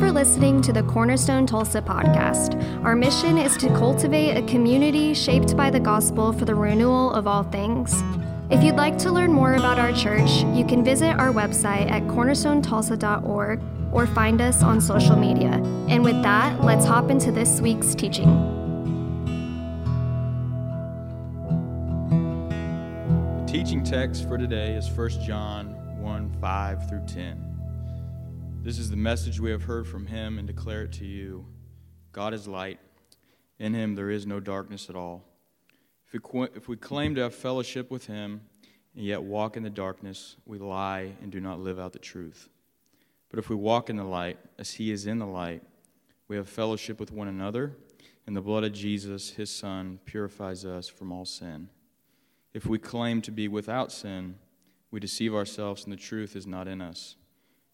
for listening to the Cornerstone Tulsa podcast. Our mission is to cultivate a community shaped by the gospel for the renewal of all things. If you'd like to learn more about our church, you can visit our website at cornerstonetulsa.org or find us on social media. And with that, let's hop into this week's teaching. The teaching text for today is 1 John 1 5 through 10. This is the message we have heard from him and declare it to you God is light, in him there is no darkness at all. If we, if we claim to have fellowship with him and yet walk in the darkness, we lie and do not live out the truth. But if we walk in the light, as he is in the light, we have fellowship with one another, and the blood of Jesus, his Son, purifies us from all sin. If we claim to be without sin, we deceive ourselves, and the truth is not in us.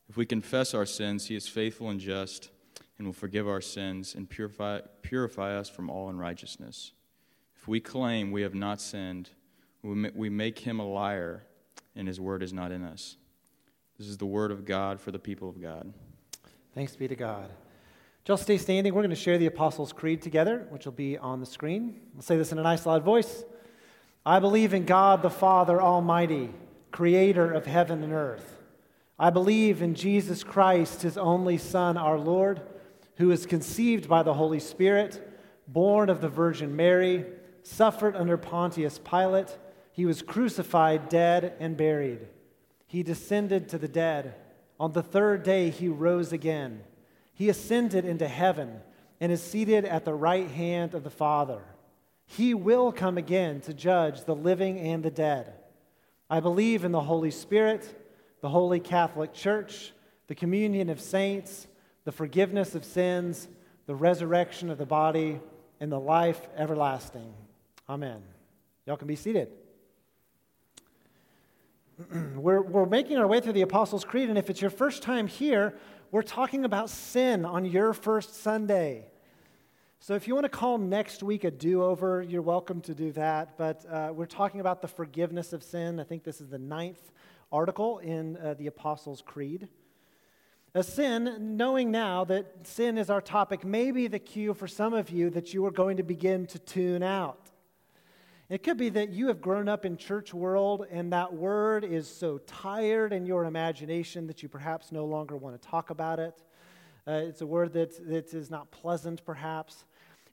If we confess our sins, he is faithful and just and will forgive our sins and purify, purify us from all unrighteousness. If we claim we have not sinned, we make him a liar, and his word is not in us. This is the word of God for the people of God. Thanks be to God. Just stay standing. We're going to share the Apostles' Creed together, which will be on the screen. We'll say this in a nice loud voice. I believe in God the Father Almighty, creator of heaven and earth. I believe in Jesus Christ, his only Son, our Lord, who was conceived by the Holy Spirit, born of the Virgin Mary, suffered under Pontius Pilate. He was crucified, dead, and buried. He descended to the dead. On the third day, he rose again. He ascended into heaven and is seated at the right hand of the Father. He will come again to judge the living and the dead. I believe in the Holy Spirit, the Holy Catholic Church, the communion of saints, the forgiveness of sins, the resurrection of the body, and the life everlasting. Amen. Y'all can be seated. we're, we're making our way through the Apostles' Creed, and if it's your first time here, we're talking about sin on your first Sunday. So if you want to call next week a do over, you're welcome to do that. But uh, we're talking about the forgiveness of sin. I think this is the ninth article in uh, the Apostles' Creed. A sin, knowing now that sin is our topic, may be the cue for some of you that you are going to begin to tune out. It could be that you have grown up in church world and that word is so tired in your imagination that you perhaps no longer want to talk about it. Uh, it's a word that, that is not pleasant, perhaps.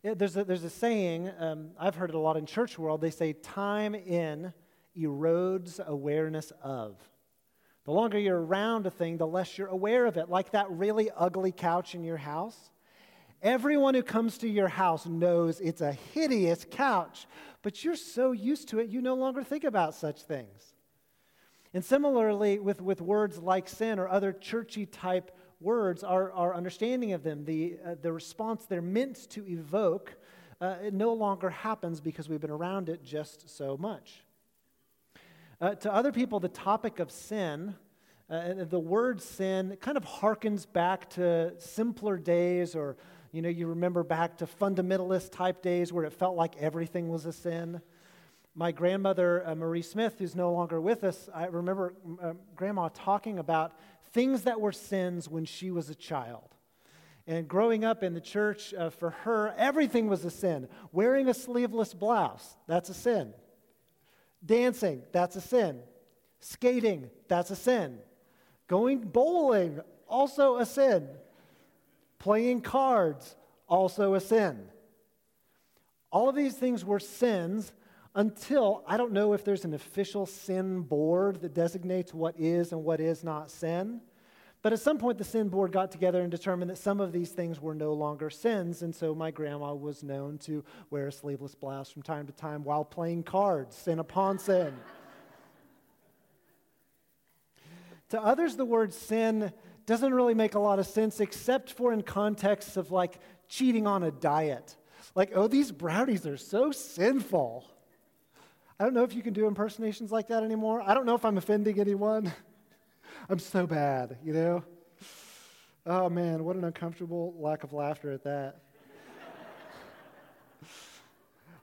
It, there's, a, there's a saying, um, I've heard it a lot in church world. They say, time in erodes awareness of. The longer you're around a thing, the less you're aware of it. Like that really ugly couch in your house. Everyone who comes to your house knows it's a hideous couch, but you're so used to it, you no longer think about such things. And similarly, with, with words like sin or other churchy type words, our, our understanding of them, the, uh, the response they're meant to evoke, uh, it no longer happens because we've been around it just so much. Uh, to other people, the topic of sin, uh, the word sin, kind of harkens back to simpler days or you know, you remember back to fundamentalist type days where it felt like everything was a sin. My grandmother, uh, Marie Smith, who's no longer with us, I remember uh, grandma talking about things that were sins when she was a child. And growing up in the church, uh, for her, everything was a sin. Wearing a sleeveless blouse, that's a sin. Dancing, that's a sin. Skating, that's a sin. Going bowling, also a sin. Playing cards, also a sin. All of these things were sins until I don't know if there's an official sin board that designates what is and what is not sin. But at some point, the sin board got together and determined that some of these things were no longer sins. And so my grandma was known to wear a sleeveless blouse from time to time while playing cards, sin upon sin. to others, the word sin doesn't really make a lot of sense except for in contexts of like cheating on a diet. Like, oh, these brownies are so sinful. I don't know if you can do impersonations like that anymore. I don't know if I'm offending anyone. I'm so bad, you know? Oh man, what an uncomfortable lack of laughter at that.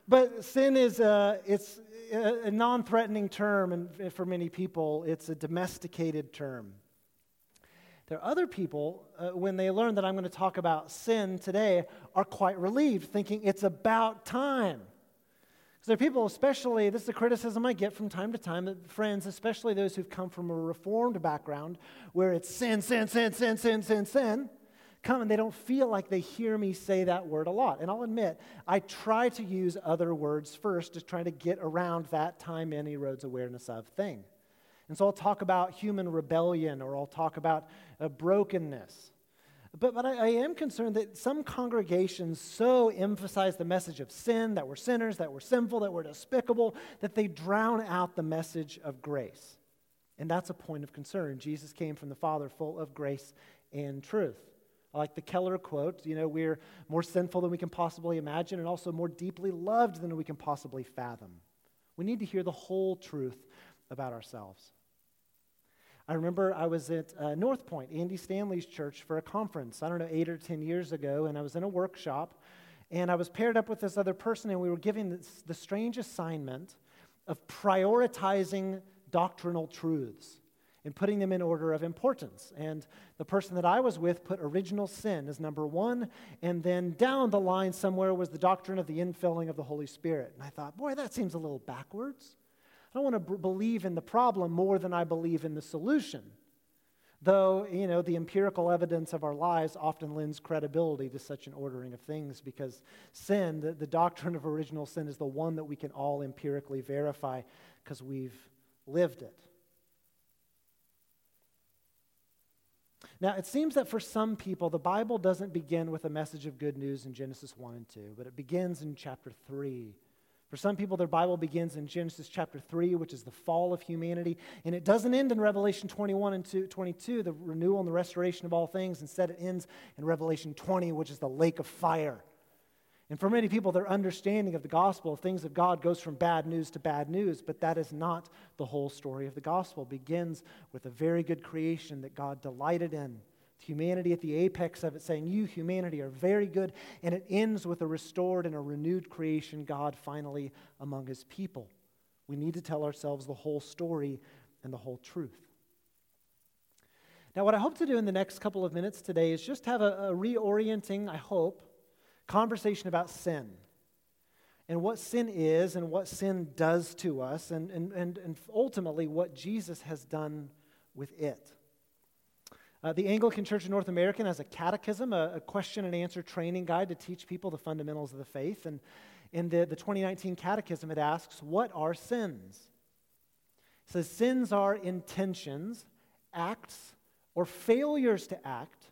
but sin is a, it's a non-threatening term, and for many people, it's a domesticated term. There are other people, uh, when they learn that I'm going to talk about sin today, are quite relieved, thinking it's about time. Because there are people, especially, this is a criticism I get from time to time, that friends, especially those who've come from a reformed background, where it's sin, sin, sin, sin, sin, sin, sin, come and they don't feel like they hear me say that word a lot. And I'll admit, I try to use other words first to try to get around that time in erodes awareness of thing. And so I'll talk about human rebellion or I'll talk about uh, brokenness. But, but I, I, am concerned that some congregations so emphasize the message of sin, that we're sinners, that we're sinful, that we're despicable, that they drown out the message of grace. And that's a point of concern. Jesus came from the Father full of grace and truth. Like the Keller quote, you know, we're more sinful than we can possibly imagine and also more deeply loved than we can possibly fathom. We need to hear the whole truth about ourselves. I remember I was at uh, North Point, Andy Stanley's church, for a conference, I don't know, eight or 10 years ago, and I was in a workshop, and I was paired up with this other person, and we were given this, the strange assignment of prioritizing doctrinal truths and putting them in order of importance. And the person that I was with put original sin as number one, and then down the line somewhere was the doctrine of the infilling of the Holy Spirit. And I thought, boy, that seems a little backwards. I don't want to b- believe in the problem more than I believe in the solution. Though, you know, the empirical evidence of our lives often lends credibility to such an ordering of things because sin, the, the doctrine of original sin, is the one that we can all empirically verify because we've lived it. Now, it seems that for some people, the Bible doesn't begin with a message of good news in Genesis 1 and 2, but it begins in chapter 3 for some people, their Bible begins in Genesis chapter 3, which is the fall of humanity, and it doesn't end in Revelation 21 and 22, the renewal and the restoration of all things. Instead, it ends in Revelation 20, which is the lake of fire. And for many people, their understanding of the gospel, of things of God, goes from bad news to bad news, but that is not the whole story of the gospel. It begins with a very good creation that God delighted in humanity at the apex of it, saying, You, humanity, are very good. And it ends with a restored and a renewed creation, God finally among his people. We need to tell ourselves the whole story and the whole truth. Now, what I hope to do in the next couple of minutes today is just have a, a reorienting, I hope, conversation about sin and what sin is and what sin does to us, and, and, and, and ultimately what Jesus has done with it. Uh, the Anglican Church of North America has a catechism, a, a, question and answer training guide to teach people the fundamentals of the faith. And in the, the 2019 catechism, it asks, What are sins? It says, Sins are intentions, acts, or failures to act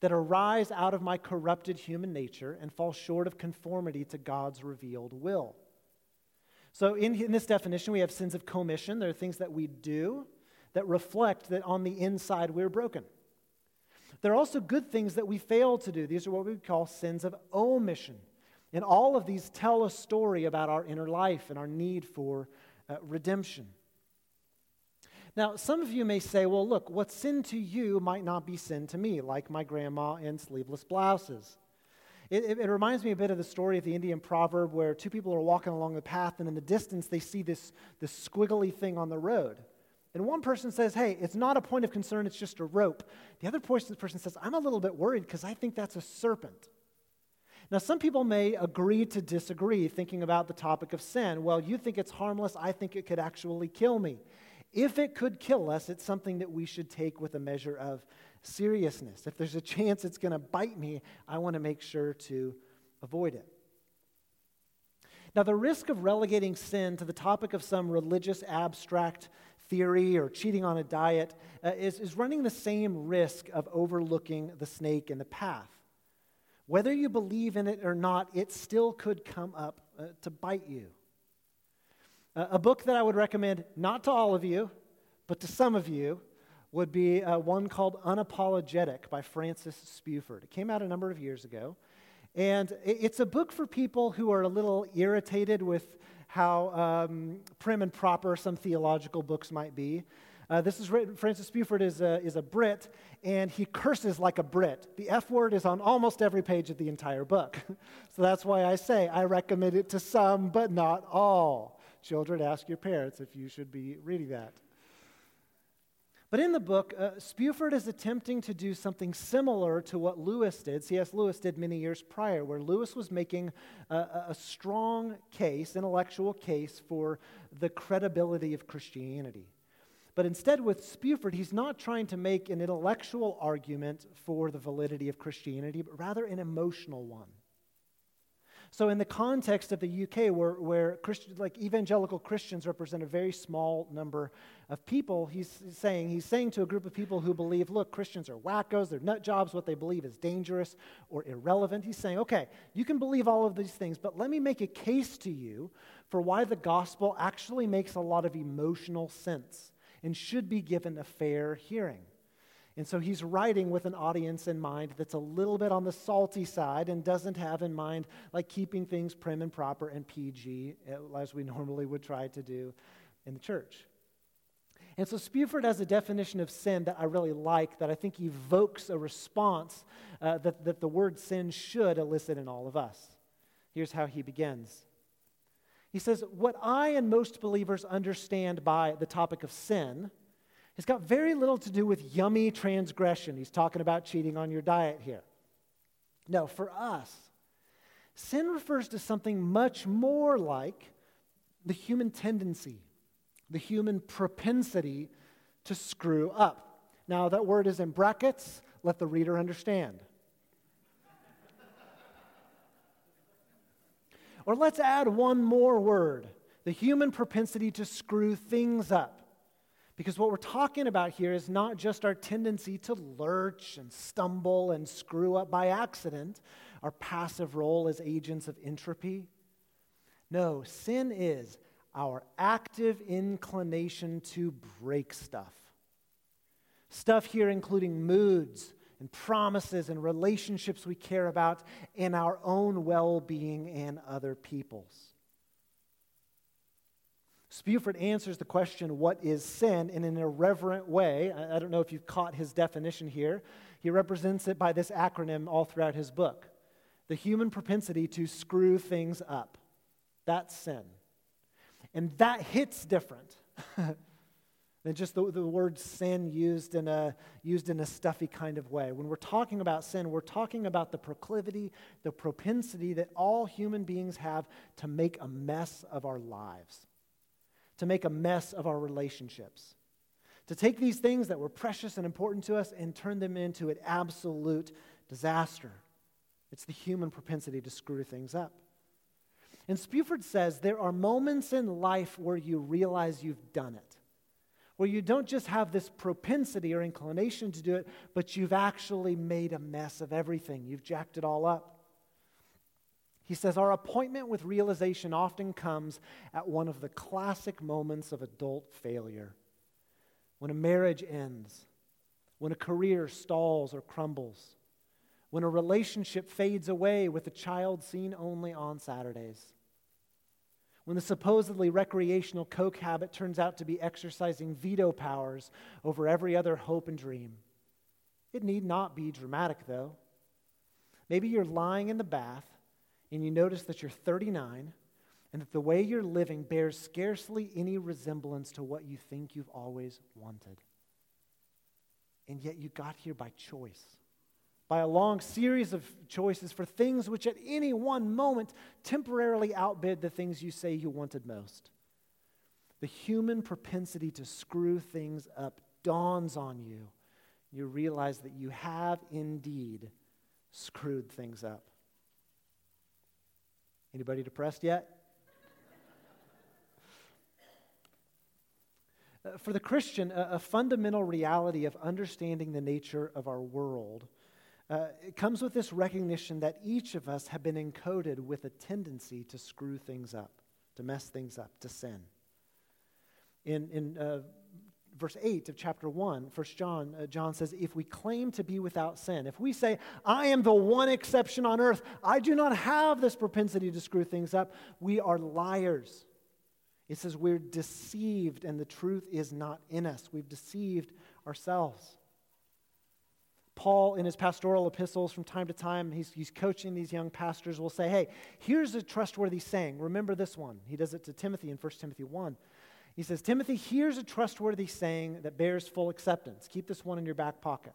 that arise out of my corrupted human nature and fall short of conformity to God's revealed will. So, in, in this definition, we have sins of commission. There are things that we do that reflect that on the inside we're broken. There are also good things that we fail to do. These are what we call sins of omission. And all of these tell a story about our inner life and our need for uh, redemption. Now, some of you may say, well, look, what's sin to you might not be sin to me, like my grandma in sleeveless blouses. It, it, it, reminds me a bit of the story of the Indian proverb where two people are walking along the path, and in the distance they see this, this squiggly thing on the road. And one person says, hey, it's not a point of concern, it's just a rope. The other person says, I'm a little bit worried because I think that's a serpent. Now, some people may agree to disagree thinking about the topic of sin. Well, you think it's harmless, I think it could actually kill me. If it could kill us, it's something that we should take with a measure of seriousness. If there's a chance it's going to bite me, I want to make sure to avoid it. Now, the risk of relegating sin to the topic of some religious abstract theory or cheating on a diet uh, is, is running the same risk of overlooking the snake in the path. Whether you believe in it or not, it still could come up uh, to bite you. Uh, a book that I would recommend, not to all of you, but to some of you, would be uh, one called Unapologetic by Francis Spufford. It came out a number of years ago. And it's a book for people who are a little irritated with how um, prim and proper some theological books might be. Uh, this is written, Francis Spufford is a, is a Brit, and he curses like a Brit. The F word is on almost every page of the entire book. so that's why I say I recommend it to some, but not all. Children, ask your parents if you should be reading that. But in the book, uh, Spufford is attempting to do something similar to what Lewis did, C.S. Lewis did many years prior, where Lewis was making a, a strong case, intellectual case, for the credibility of Christianity. But instead, with Spufford, he's not trying to make an intellectual argument for the validity of Christianity, but rather an emotional one. So, in the context of the UK, where, where like evangelical Christians represent a very small number of people, he's saying, he's saying to a group of people who believe, look, Christians are wackos, they're nut jobs, what they believe is dangerous or irrelevant. He's saying, okay, you can believe all of these things, but let me make a case to you for why the gospel actually makes a lot of emotional sense and should be given a fair hearing. And so he's writing with an audience in mind that's a little bit on the salty side and doesn't have in mind like keeping things prim and proper and PG uh, as we normally would try to do in the church. And so Spufford has a definition of sin that I really like, that I think evokes a response uh, that, that the word sin should elicit in all of us. Here's how he begins. He says, What I and most believers understand by the topic of sin it's got very little to do with yummy transgression. He's talking about cheating on your diet here. No, for us, sin refers to something much more like the human tendency, the human propensity to screw up. Now, that word is in brackets. Let the reader understand. or let's add one more word the human propensity to screw things up. Because what we're talking about here is not just our tendency to lurch and stumble and screw up by accident, our passive role as agents of entropy. No, sin is our active inclination to break stuff. Stuff here including moods and promises and relationships we care about in our own well being and other people's. Spufford answers the question, What is sin? in an irreverent way. I don't know if you've caught his definition here. He represents it by this acronym all throughout his book the human propensity to screw things up. That's sin. And that hits different than just the, the word sin used in, a, used in a stuffy kind of way. When we're talking about sin, we're talking about the proclivity, the propensity that all human beings have to make a mess of our lives to make a mess of our relationships. To take these things that were precious and important to us and turn them into an absolute disaster. It's the human propensity to screw things up. And Spufford says there are moments in life where you realize you've done it, where you don't just have this propensity or inclination to do it, but you've actually made a mess of everything. You've jacked it all up. He says, Our appointment with realization often comes at one of the classic moments of adult failure when a marriage ends, when a career stalls or crumbles, when a relationship fades away with a child seen only on Saturdays, when the supposedly recreational Coke habit turns out to be exercising veto powers over every other hope and dream. It need not be dramatic, though. Maybe you're lying in the bath and you notice that you're 39 and that the way you're living bears scarcely any resemblance to what you think you've always wanted. And yet you got here by choice, by a long series of choices for things which at any one moment temporarily outbid the things you say you wanted most. The human propensity to screw things up dawns on you. You realize that you have indeed screwed things up. Anybody depressed yet? uh, for the Christian, a, a, fundamental reality of understanding the nature of our world uh, it comes with this recognition that each of us have been encoded with a tendency to screw things up, to mess things up, to sin. In, in uh, verse 8 of chapter 1, 1 John, uh, John says, If we claim to be without sin, if we say, I am the one exception on earth, I do not have this propensity to screw things up, we are liars. It says we're deceived and the truth is not in us. We've deceived ourselves. Paul, in his pastoral epistles from time to time, he's, he's coaching these young pastors, will say, Hey, here's a trustworthy saying. Remember this one. He does it to Timothy in 1 Timothy 1. He says, Timothy, here's a trustworthy saying that bears full acceptance. Keep this one in your back pocket.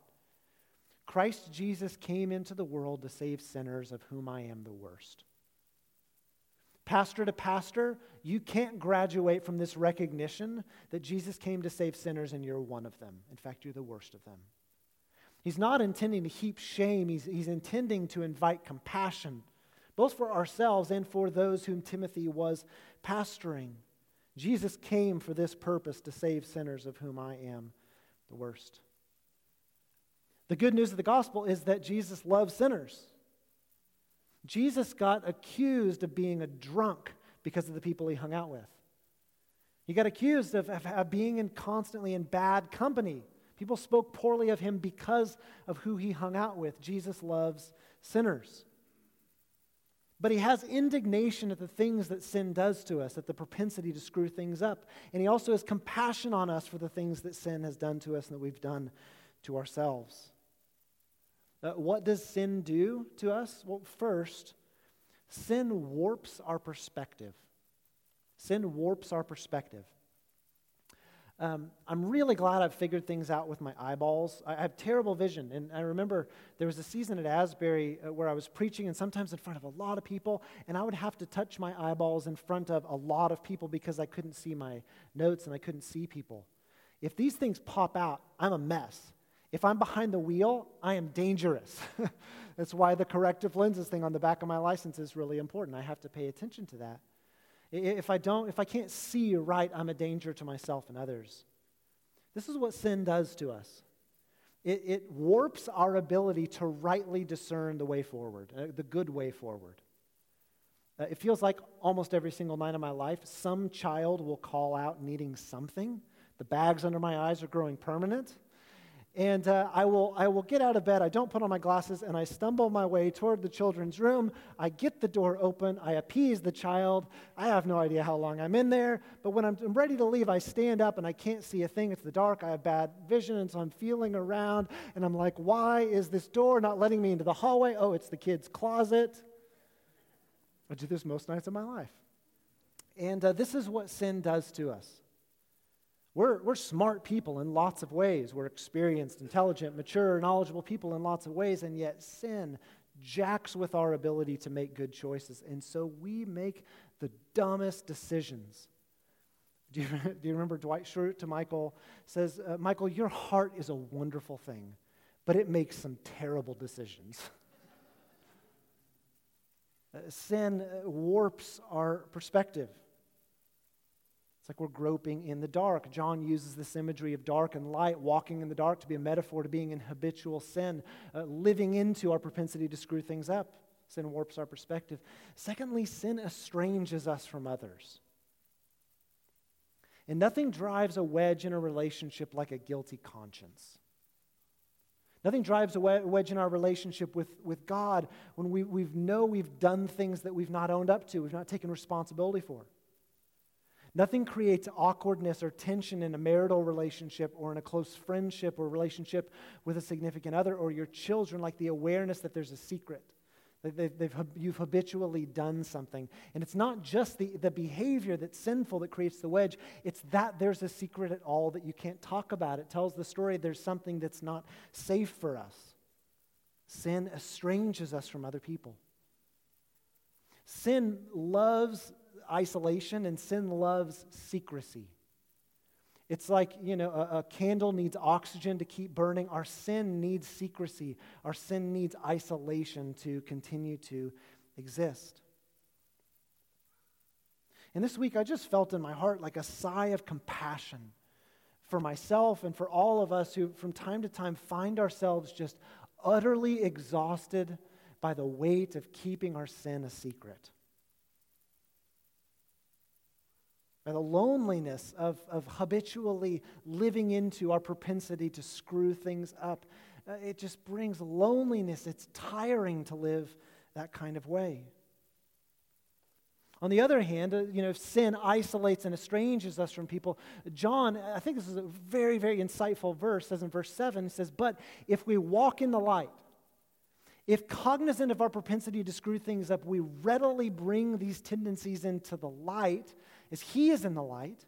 Christ Jesus came into the world to save sinners, of whom I am the worst. Pastor to pastor, you can't graduate from this recognition that Jesus came to save sinners and you're one of them. In fact, you're the worst of them. He's not intending to heap shame, he's, he's intending to invite compassion, both for ourselves and for those whom Timothy was pastoring. Jesus came for this purpose to save sinners, of whom I am the worst. The good news of the gospel is that Jesus loves sinners. Jesus got accused of being a drunk because of the people he hung out with. He got accused of, of, of, being in constantly in bad company. People spoke poorly of him because of who he hung out with. Jesus loves sinners. But he has indignation at the things that sin does to us, at the propensity to screw things up. And he also has compassion on us for the things that sin has done to us and that we've done to ourselves. Uh, what does sin do to us? Well, first, sin warps our perspective. Sin warps our perspective. Um, I'm really glad I've figured things out with my eyeballs. I have terrible vision. And I remember there was a season at Asbury uh, where I was preaching, and sometimes in front of a lot of people, and I would have to touch my eyeballs in front of a lot of people because I couldn't see my notes and I couldn't see people. If these things pop out, I'm a mess. If I'm behind the wheel, I am dangerous. That's why the corrective lenses thing on the back of my license is really important. I have to pay attention to that. If I don't, if I can't see right, I'm a danger to myself and others. This is what sin does to us. It, it warps our ability to rightly discern the way forward, uh, the good way forward. Uh, it feels like almost every single night of my life, some child will call out needing something. The bags under my eyes are growing permanent. And uh, I, will, I will get out of bed. I don't put on my glasses, and I stumble my way toward the children's room. I get the door open. I appease the child. I have no idea how long I'm in there. But when I'm, ready to leave, I stand up and I can't see a thing. It's the dark. I have bad vision, and so I'm feeling around. And I'm like, why is this door not letting me into the hallway? Oh, it's the kid's closet. I do this most nights of my life. And uh, this is what sin does to us. We're, we're smart people in lots of ways. We're experienced, intelligent, mature, knowledgeable people in lots of ways, and yet sin jacks with our ability to make good choices. And so we make the dumbest decisions. Do you, do you remember Dwight Schrute to Michael? Says, uh, Michael, your heart is a wonderful thing, but it makes some terrible decisions. uh, sin uh, warps our perspective. It's like we're groping in the dark. John uses this imagery of dark and light, walking in the dark, to be a metaphor to being in habitual sin, uh, living into our propensity to screw things up. Sin warps our perspective. Secondly, sin estranges us from others. And nothing drives a wedge in a relationship like a guilty conscience. Nothing drives a wedge in our relationship with, with God when we we know we've done things that we've not owned up to, we've not taken responsibility for. Nothing creates awkwardness or tension in a marital relationship or in a close friendship or relationship with a significant other or your children like the awareness that there's a secret. That they've, they've, you've habitually done something. And it's not just the, the behavior that's sinful that creates the wedge, it's that there's a secret at all that you can't talk about. It tells the story there's something that's not safe for us. Sin estranges us from other people. Sin loves isolation, and sin loves secrecy. It's like, you know, a, a, candle needs oxygen to keep burning. Our sin needs secrecy. Our sin needs isolation to continue to exist. And this week, I just felt in my heart like a sigh of compassion for myself and for all of us who, from time to time, find ourselves just utterly exhausted by the weight of keeping our sin a secret. By the loneliness of, of habitually living into our propensity to screw things up. Uh, it just brings loneliness. It's tiring to live that kind of way. On the other hand, uh, you know, if sin isolates and estranges us from people, John, I think this is a very, very insightful verse, says in verse 7, says, But if we walk in the light, if cognizant of our propensity to screw things up, we readily bring these tendencies into the light, as He is in the light,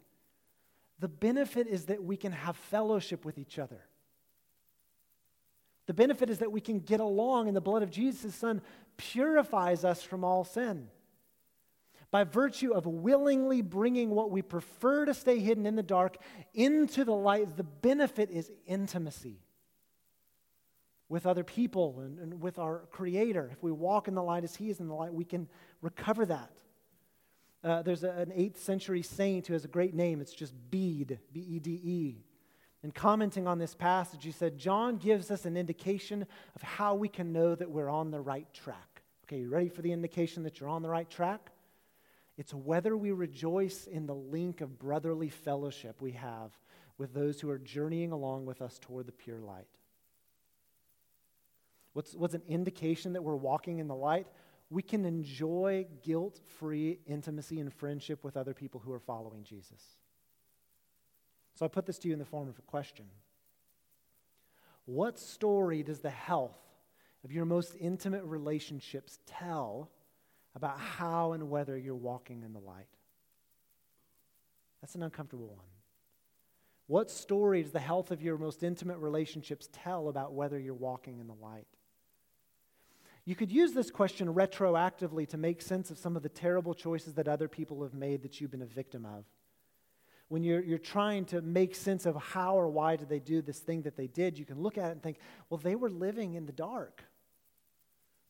The benefit is that we can have fellowship with each other. The benefit is that we can get along, and the blood of Jesus, Son, purifies us from all sin. By virtue of willingly bringing what we prefer to stay hidden in the dark into the light, the benefit is intimacy with other people and, and with our Creator. If we walk in the light as He is in the light, we can recover that. Uh, there's a, an 8th century saint who has a great name. It's just Bede, B E D E. And commenting on this passage, he said, John gives us an indication of how we can know that we're on the right track. Okay, you ready for the indication that you're on the right track? It's whether we rejoice in the link of brotherly fellowship we have with those who are journeying along with us toward the pure light. What's, what's an indication that we're walking in the light? We can enjoy guilt free intimacy and friendship with other people who are following Jesus. So I put this to you in the form of a question What story does the health of your most intimate relationships tell about how and whether you're walking in the light? That's an uncomfortable one. What story does the health of your most intimate relationships tell about whether you're walking in the light? You could use this question retroactively to make sense of some of the terrible choices that other people have made that you've been a victim of. When you're, you're trying to make sense of how or why did they do this thing that they did, you can look at it and think, well, they were living in the dark.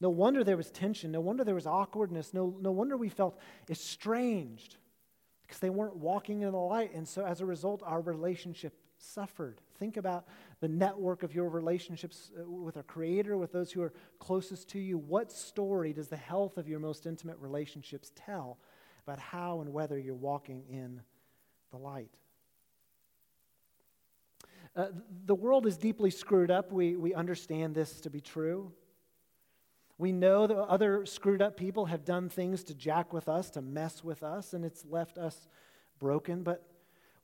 No wonder there was tension. No wonder there was awkwardness. No, no wonder we felt estranged because they weren't walking in the light. And so as a result, our relationship suffered. Think about the network of your relationships uh, with our Creator, with those who are closest to you. What story does the health of your most intimate relationships tell about how and whether you're walking in the light? Uh, the world is deeply screwed up. We, we understand this to be true. We know that other screwed up people have done things to jack with us, to mess with us, and it's left us broken. But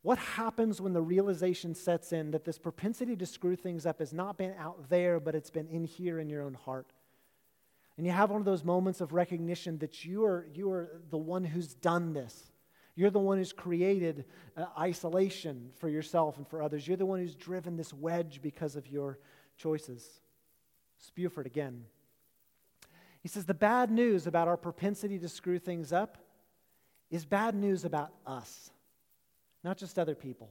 what happens when the realization sets in that this propensity to screw things up has not been out there, but it's been in here in your own heart? And you have one of those moments of recognition that you are, you are the one who's done this. You're the one who's created uh, isolation for yourself and for others. You're the one who's driven this wedge because of your choices. Spufford again. He says the bad news about our propensity to screw things up is bad news about us not just other people.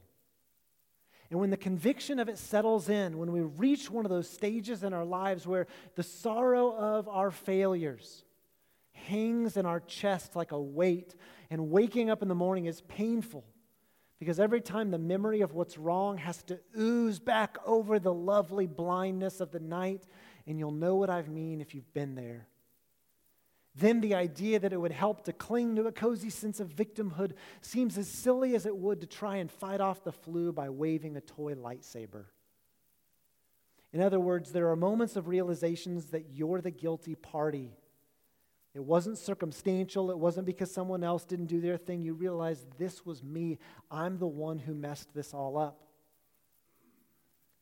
And when the conviction of it settles in, when we reach one of those stages in our lives where the sorrow of our failures hangs in our chest like a weight, and waking up in the morning is painful because every time the memory of what's wrong has to ooze back over the lovely blindness of the night, and you'll know what I mean if you've been there then the idea that it would help to cling to a cozy sense of victimhood seems as silly as it would to try and fight off the flu by waving a toy lightsaber. In other words, there are moments of realizations that you're the guilty party. It wasn't circumstantial. It wasn't because someone else didn't do their thing. You realize this was me. I'm the one who messed this all up.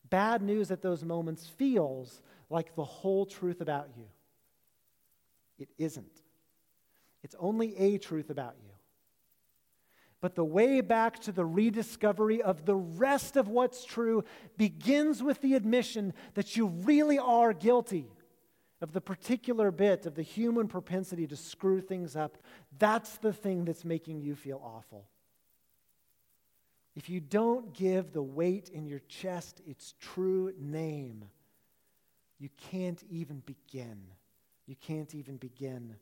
Bad news at those moments feels like the whole truth about you. It isn't. It's only a truth about you. But the way back to the rediscovery of the rest of what's true begins with the admission that you really are guilty of the particular bit of the human propensity to screw things up. That's the thing that's making you feel awful. If you don't give the weight in your chest its true name, you can't even begin you can't even begin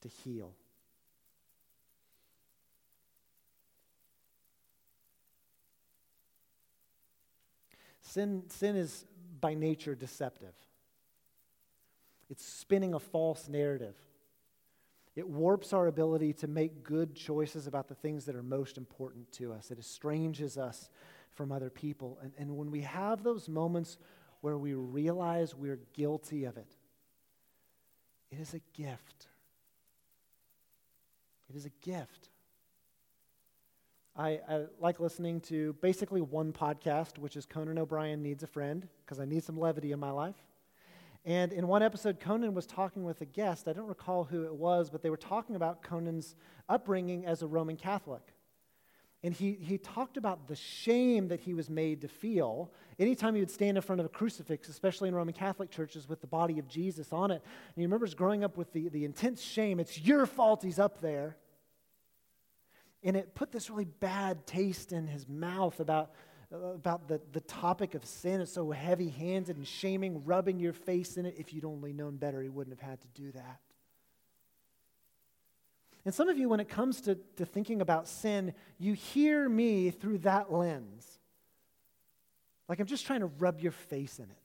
to heal. Sin, sin is by nature deceptive. It's spinning a false narrative. It warps our ability to make good choices about the things that are most important to us. It estranges us from other people. And, and when we have those moments where we realize we're guilty of it, it is a gift. It is a gift. I, I, like listening to basically one podcast, which is Conan O'Brien Needs a Friend, because I need some levity in my life. And in one episode, Conan was talking with a guest. I don't recall who it was, but they were talking about Conan's upbringing as a Roman Catholic. And he, he talked about the shame that he was made to feel. Anytime he would stand in front of a crucifix, especially in Roman Catholic churches with the body of Jesus on it, and he remembers growing up with the, the intense shame it's your fault he's up there. And it put this really bad taste in his mouth about, about the, the topic of sin. It's so heavy handed and shaming, rubbing your face in it. If you'd only known better, he wouldn't have had to do that. And some of you, when it comes to, to thinking about sin, you hear me through that lens. Like I'm just trying to rub your face in it.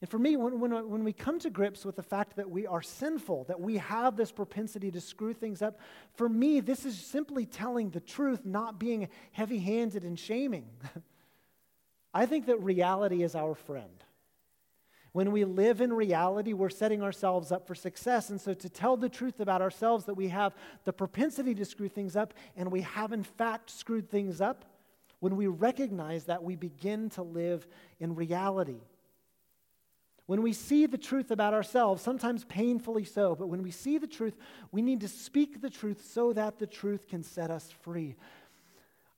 And for me, when, when, when we come to grips with the fact that we are sinful, that we have this propensity to screw things up, for me, this is simply telling the truth, not being heavy handed and shaming. I think that reality is our friend. When we live in reality, we're setting ourselves up for success. And so, to tell the truth about ourselves that we have the propensity to screw things up, and we have in fact screwed things up, when we recognize that, we begin to live in reality. When we see the truth about ourselves, sometimes painfully so, but when we see the truth, we need to speak the truth so that the truth can set us free.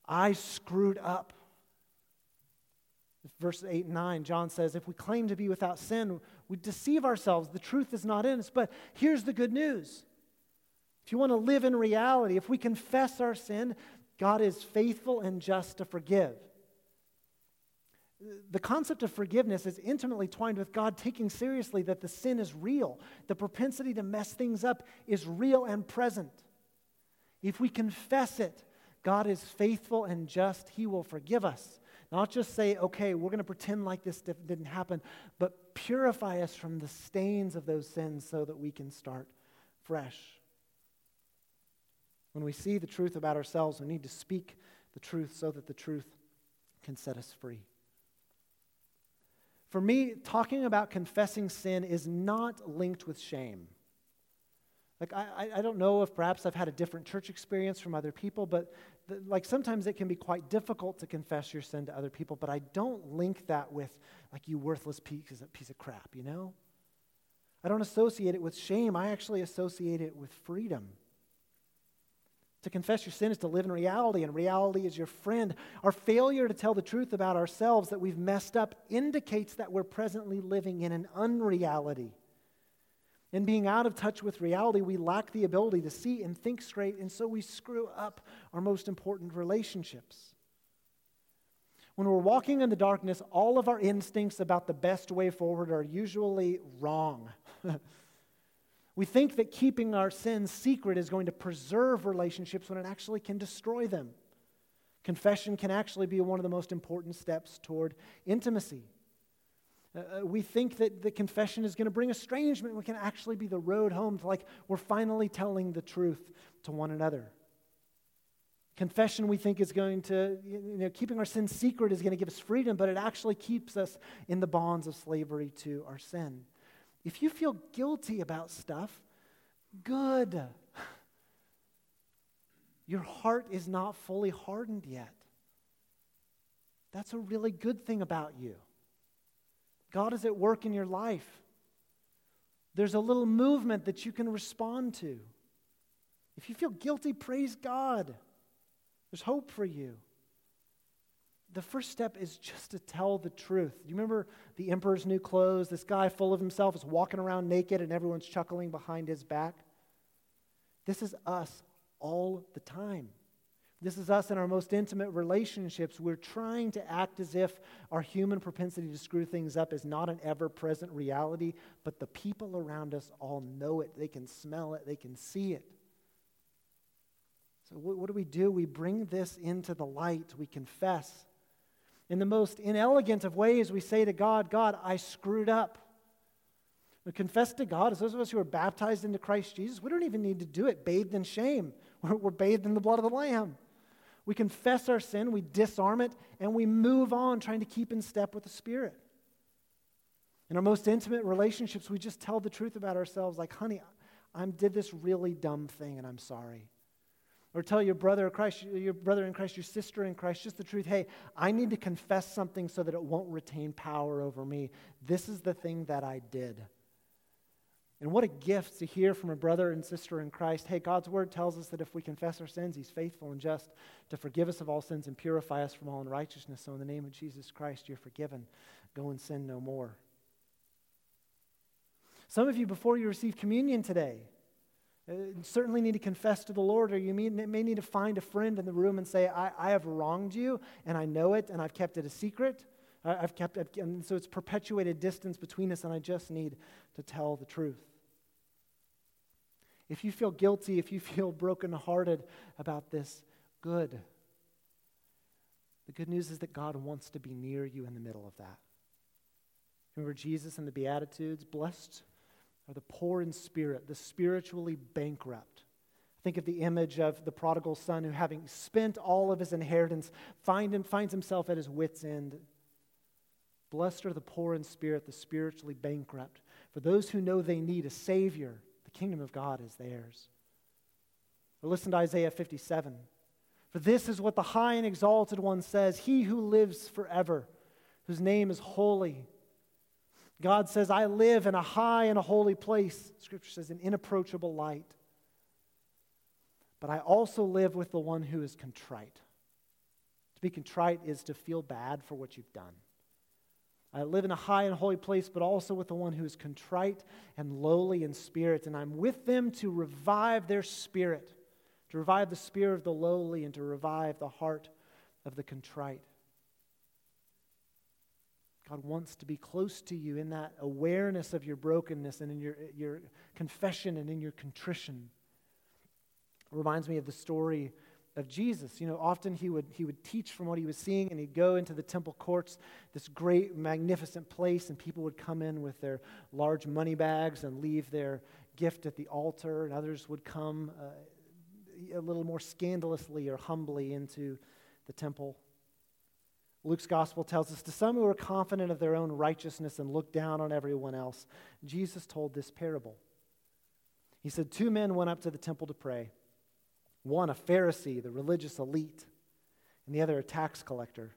I screwed up. Verses 8 and 9, John says, If we claim to be without sin, we deceive ourselves. The truth is not in us. But here's the good news. If you want to live in reality, if we confess our sin, God is faithful and just to forgive. The concept of forgiveness is intimately twined with God taking seriously that the sin is real. The propensity to mess things up is real and present. If we confess it, God is faithful and just. He will forgive us. Not just say, okay, we're going to pretend like this didn't happen, but purify us from the stains of those sins so that we can start fresh. When we see the truth about ourselves, we need to speak the truth so that the truth can set us free. For me, talking about confessing sin is not linked with shame. Like, I, I don't know if perhaps I've had a different church experience from other people, but the, like sometimes it can be quite difficult to confess your sin to other people, but I don't link that with like you worthless piece piece of crap, you know? I don't associate it with shame. I actually associate it with freedom. To confess your sin is to live in reality, and reality is your friend. Our failure to tell the truth about ourselves that we've messed up indicates that we're presently living in an unreality. In being out of touch with reality, we lack the ability to see and think straight, and so we screw up our most important relationships. When we're walking in the darkness, all of our instincts about the best way forward are usually wrong. we think that keeping our sins secret is going to preserve relationships when it actually can destroy them. Confession can actually be one of the most important steps toward intimacy. Uh, uh, we think that the confession is going to bring estrangement. We can actually be the road home to like we're finally telling the truth to one another. Confession, we think, is going to, you know, keeping our sin secret is going to give us freedom, but it actually keeps us in the bonds of slavery to our sin. If you feel guilty about stuff, good. Your heart is not fully hardened yet. That's a really good thing about you. God is at work in your life. There's a little movement that you can respond to. If you feel guilty, praise God. There's hope for you. The first step is just to tell the truth. You remember the emperor's new clothes? This guy, full of himself, is walking around naked and everyone's chuckling behind his back. This is us all the time. This is us in our most intimate relationships. We're trying to act as if our human propensity to screw things up is not an ever present reality, but the people around us all know it. They can smell it, they can see it. So, what, what do we do? We bring this into the light, we confess. In the most inelegant of ways, we say to God, God, I screwed up. We confess to God, as those of us who are baptized into Christ Jesus, we don't even need to do it bathed in shame. We're, we're bathed in the blood of the Lamb. We confess our sin, we disarm it, and we move on trying to keep in step with the Spirit. In our most intimate relationships, we just tell the truth about ourselves like, honey, I did this really dumb thing and I'm sorry. Or tell your brother in Christ, your brother in Christ, your sister in Christ, just the truth. Hey, I need to confess something so that it won't retain power over me. This is the thing that I did. And what a gift to hear from a brother and sister in Christ. Hey, God's word tells us that if we confess our sins, He's faithful and just to forgive us of all sins and purify us from all unrighteousness. So, in the name of Jesus Christ, you're forgiven. Go and sin no more. Some of you, before you receive communion today, uh, certainly need to confess to the Lord, or you may, may need to find a friend in the room and say, I, I have wronged you, and I know it, and I've kept it a secret. I've kept, I've, and so it's perpetuated distance between us, and I just need to tell the truth. If you feel guilty, if you feel brokenhearted about this, good. The good news is that God wants to be near you in the middle of that. Remember Jesus in the Beatitudes? Blessed are the poor in spirit, the spiritually bankrupt. Think of the image of the prodigal son who, having spent all of his inheritance, find him, finds himself at his wits' end. Blessed are the poor in spirit, the spiritually bankrupt. For those who know they need a Savior, kingdom of God is theirs. Or listen to Isaiah 57. For this is what the high and exalted one says He who lives forever, whose name is holy. God says, I live in a high and a holy place. Scripture says, an inapproachable light. But I also live with the one who is contrite. To be contrite is to feel bad for what you've done. I live in a high and holy place, but also with the one who is contrite and lowly in spirit. And I'm with them to revive their spirit, to revive the spirit of the lowly, and to revive the heart of the contrite. God wants to be close to you in that awareness of your brokenness and in your, your confession and in your contrition. It reminds me of the story of Jesus. You know, often he would, he would teach from what he was seeing, and he'd go into the temple courts, this great, magnificent place, and people would come in with their large money bags and leave their gift at the altar, and others would come uh, a little more scandalously or humbly into the temple. Luke's gospel tells us to some who are confident of their own righteousness and look down on everyone else, Jesus told this parable. He said, Two men went up to the temple to pray one a Pharisee, the religious elite, and the other a tax collector.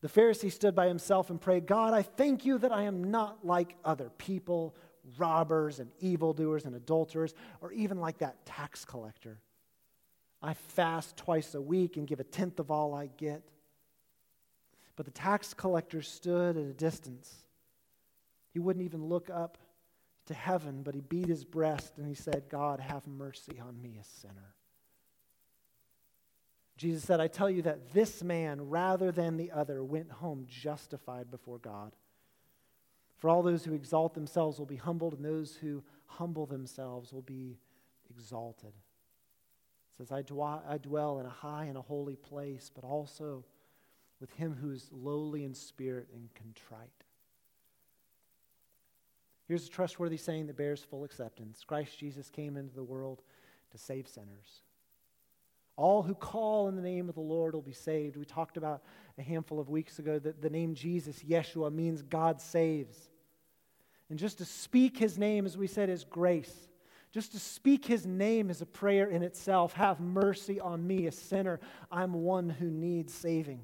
The Pharisee stood by himself and prayed, God, I thank you that I am not like other people, robbers and evildoers and adulterers, or even like that tax collector. I fast twice a week and give a tenth of all I get. But the tax collector stood at a distance. He wouldn't even look up to heaven, but he beat his breast and he said, God, have mercy on me, a sinner. Jesus said, I tell you that this man, rather than the other, went home justified before God. For all those who exalt themselves will be humbled, and those who humble themselves will be exalted. It says, I, I dwell in a high and a holy place, but also with him who is lowly in spirit and contrite. Here's a trustworthy saying that bears full acceptance Christ Jesus came into the world to save sinners. All who call in the name of the Lord will be saved. We talked about a handful of weeks ago that the name Jesus, Yeshua, means God saves. And just to speak his name, as we said, is grace. Just to speak his name is a prayer in itself. Have mercy on me, a sinner. I'm one who needs saving.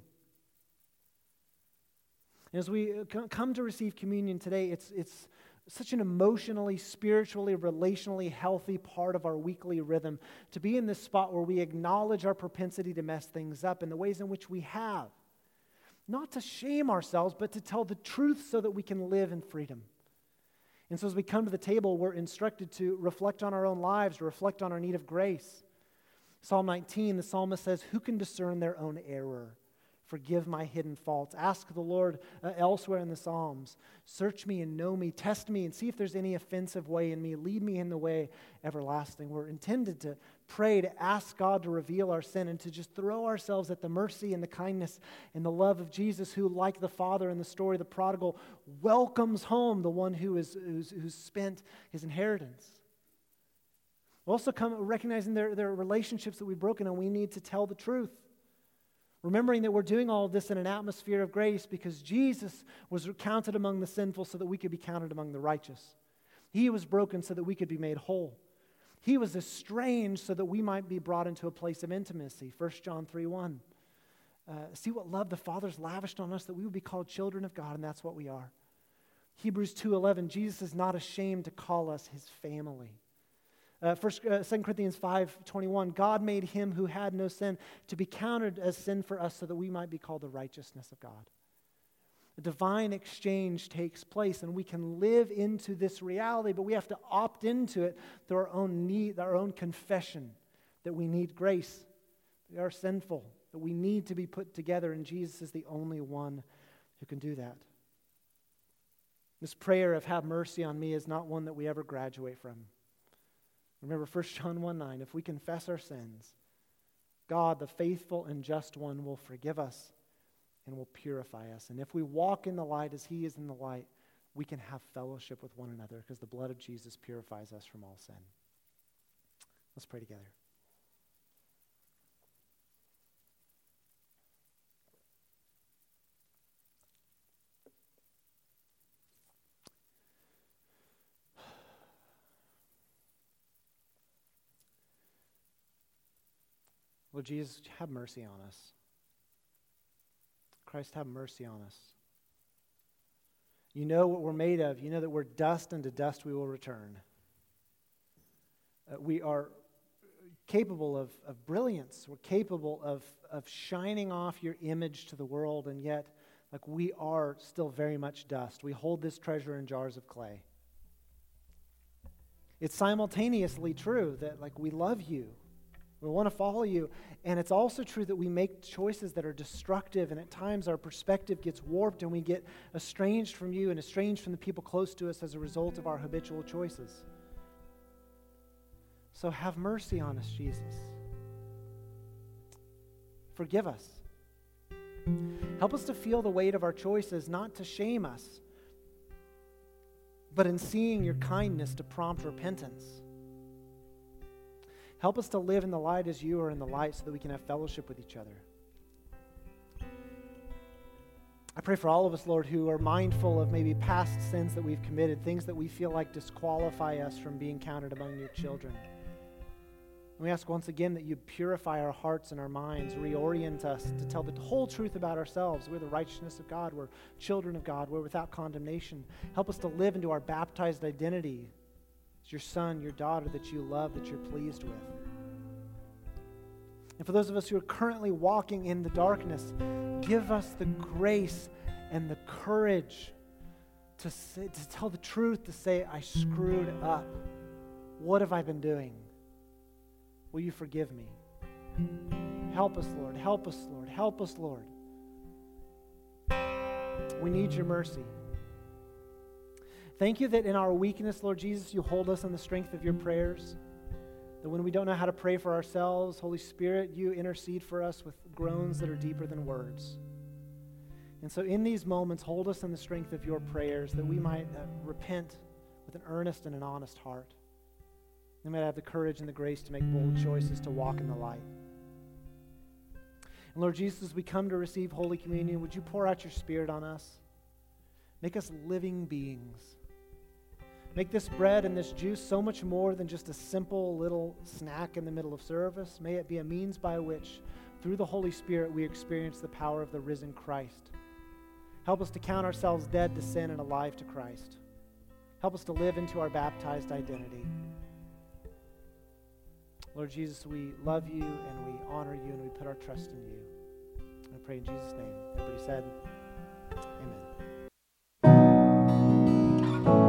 As we come to receive communion today, it's, it's such an emotionally, spiritually, relationally healthy part of our weekly rhythm to be in this spot where we acknowledge our propensity to mess things up and the ways in which we have. Not to shame ourselves, but to tell the truth so that we can live in freedom. And so as we come to the table, we're instructed to reflect on our own lives, reflect on our need of grace. Psalm 19, the psalmist says, Who can discern their own error? Forgive my hidden faults. Ask the Lord uh, elsewhere in the Psalms. Search me and know me. Test me and see if there's any offensive way in me. Lead me in the way everlasting. We're intended to pray, to ask God to reveal our sin, and to just throw ourselves at the mercy and the kindness and the love of Jesus, who, like the father in the story, of the prodigal, welcomes home the one who is, who's, who's spent his inheritance. We also come recognizing there are relationships that we've broken, and we need to tell the truth. Remembering that we're doing all this in an atmosphere of grace because Jesus was counted among the sinful so that we could be counted among the righteous. He was broken so that we could be made whole. He was estranged so that we might be brought into a place of intimacy. 1 John 3 1. Uh, see what love the Father's lavished on us that we would be called children of God, and that's what we are. Hebrews 2:11 Jesus is not ashamed to call us his family. Uh, first, uh, 2 Corinthians 5:21 God made him who had no sin to be counted as sin for us so that we might be called the righteousness of God. A divine exchange takes place and we can live into this reality but we have to opt into it through our own need our own confession that we need grace. That we are sinful, that we need to be put together and Jesus is the only one who can do that. This prayer of have mercy on me is not one that we ever graduate from. Remember 1 John 1 9, if we confess our sins, God, the faithful and just one, will forgive us and will purify us. And if we walk in the light as he is in the light, we can have fellowship with one another because the blood of Jesus purifies us from all sin. Let's pray together. Lord Jesus, have mercy on us. Christ, have mercy on us. You know what we're made of. You know that we're dust, and to dust we will return. Uh, we are capable of, of brilliance. We're capable of, of shining off your image to the world, and yet, like, we are still very much dust. We hold this treasure in jars of clay. It's simultaneously true that, like, we love you we want to follow you. And it's also true that we make choices that are destructive, and at times our perspective gets warped and we get estranged from you and estranged from the people close to us as a result of our habitual choices. So have mercy on us, Jesus. Forgive us. Help us to feel the weight of our choices, not to shame us, but in seeing your kindness to prompt repentance. Help us to live in the light as you are in the light so that we can have fellowship with each other. I pray for all of us, Lord, who are mindful of maybe past sins that we've committed, things that we feel like disqualify us from being counted among your children. And we ask once again that you purify our hearts and our minds, reorient us to tell the whole truth about ourselves. We're the righteousness of God, we're children of God, we're without condemnation. Help us to live into our baptized identity it's your son, your daughter that you love, that you're pleased with. And for those of us who are currently walking in the darkness, give us the grace and the courage to, say, to tell the truth, to say, I screwed up. What have I been doing? Will you forgive me? Help us, Lord. Help us, Lord. Help us, Lord. We need your mercy. Thank you that in our weakness, Lord Jesus, you hold us in the strength of your prayers. That when we don't know how to pray for ourselves, Holy Spirit, you intercede for us with groans that are deeper than words. And so, in these moments, hold us in the strength of your prayers that we might uh, repent with an earnest and an honest heart. We might have the courage and the grace to make bold choices to walk in the light. And Lord Jesus, we come to receive Holy Communion, would you pour out your Spirit on us? Make us living beings Make this bread and this juice so much more than just a simple little snack in the middle of service. May it be a means by which, through the Holy Spirit, we experience the power of the risen Christ. Help us to count ourselves dead to sin and alive to Christ. Help us to live into our baptized identity. Lord Jesus, we love you and we honor you and we put our trust in you. I pray in Jesus' name. Everybody said, Amen.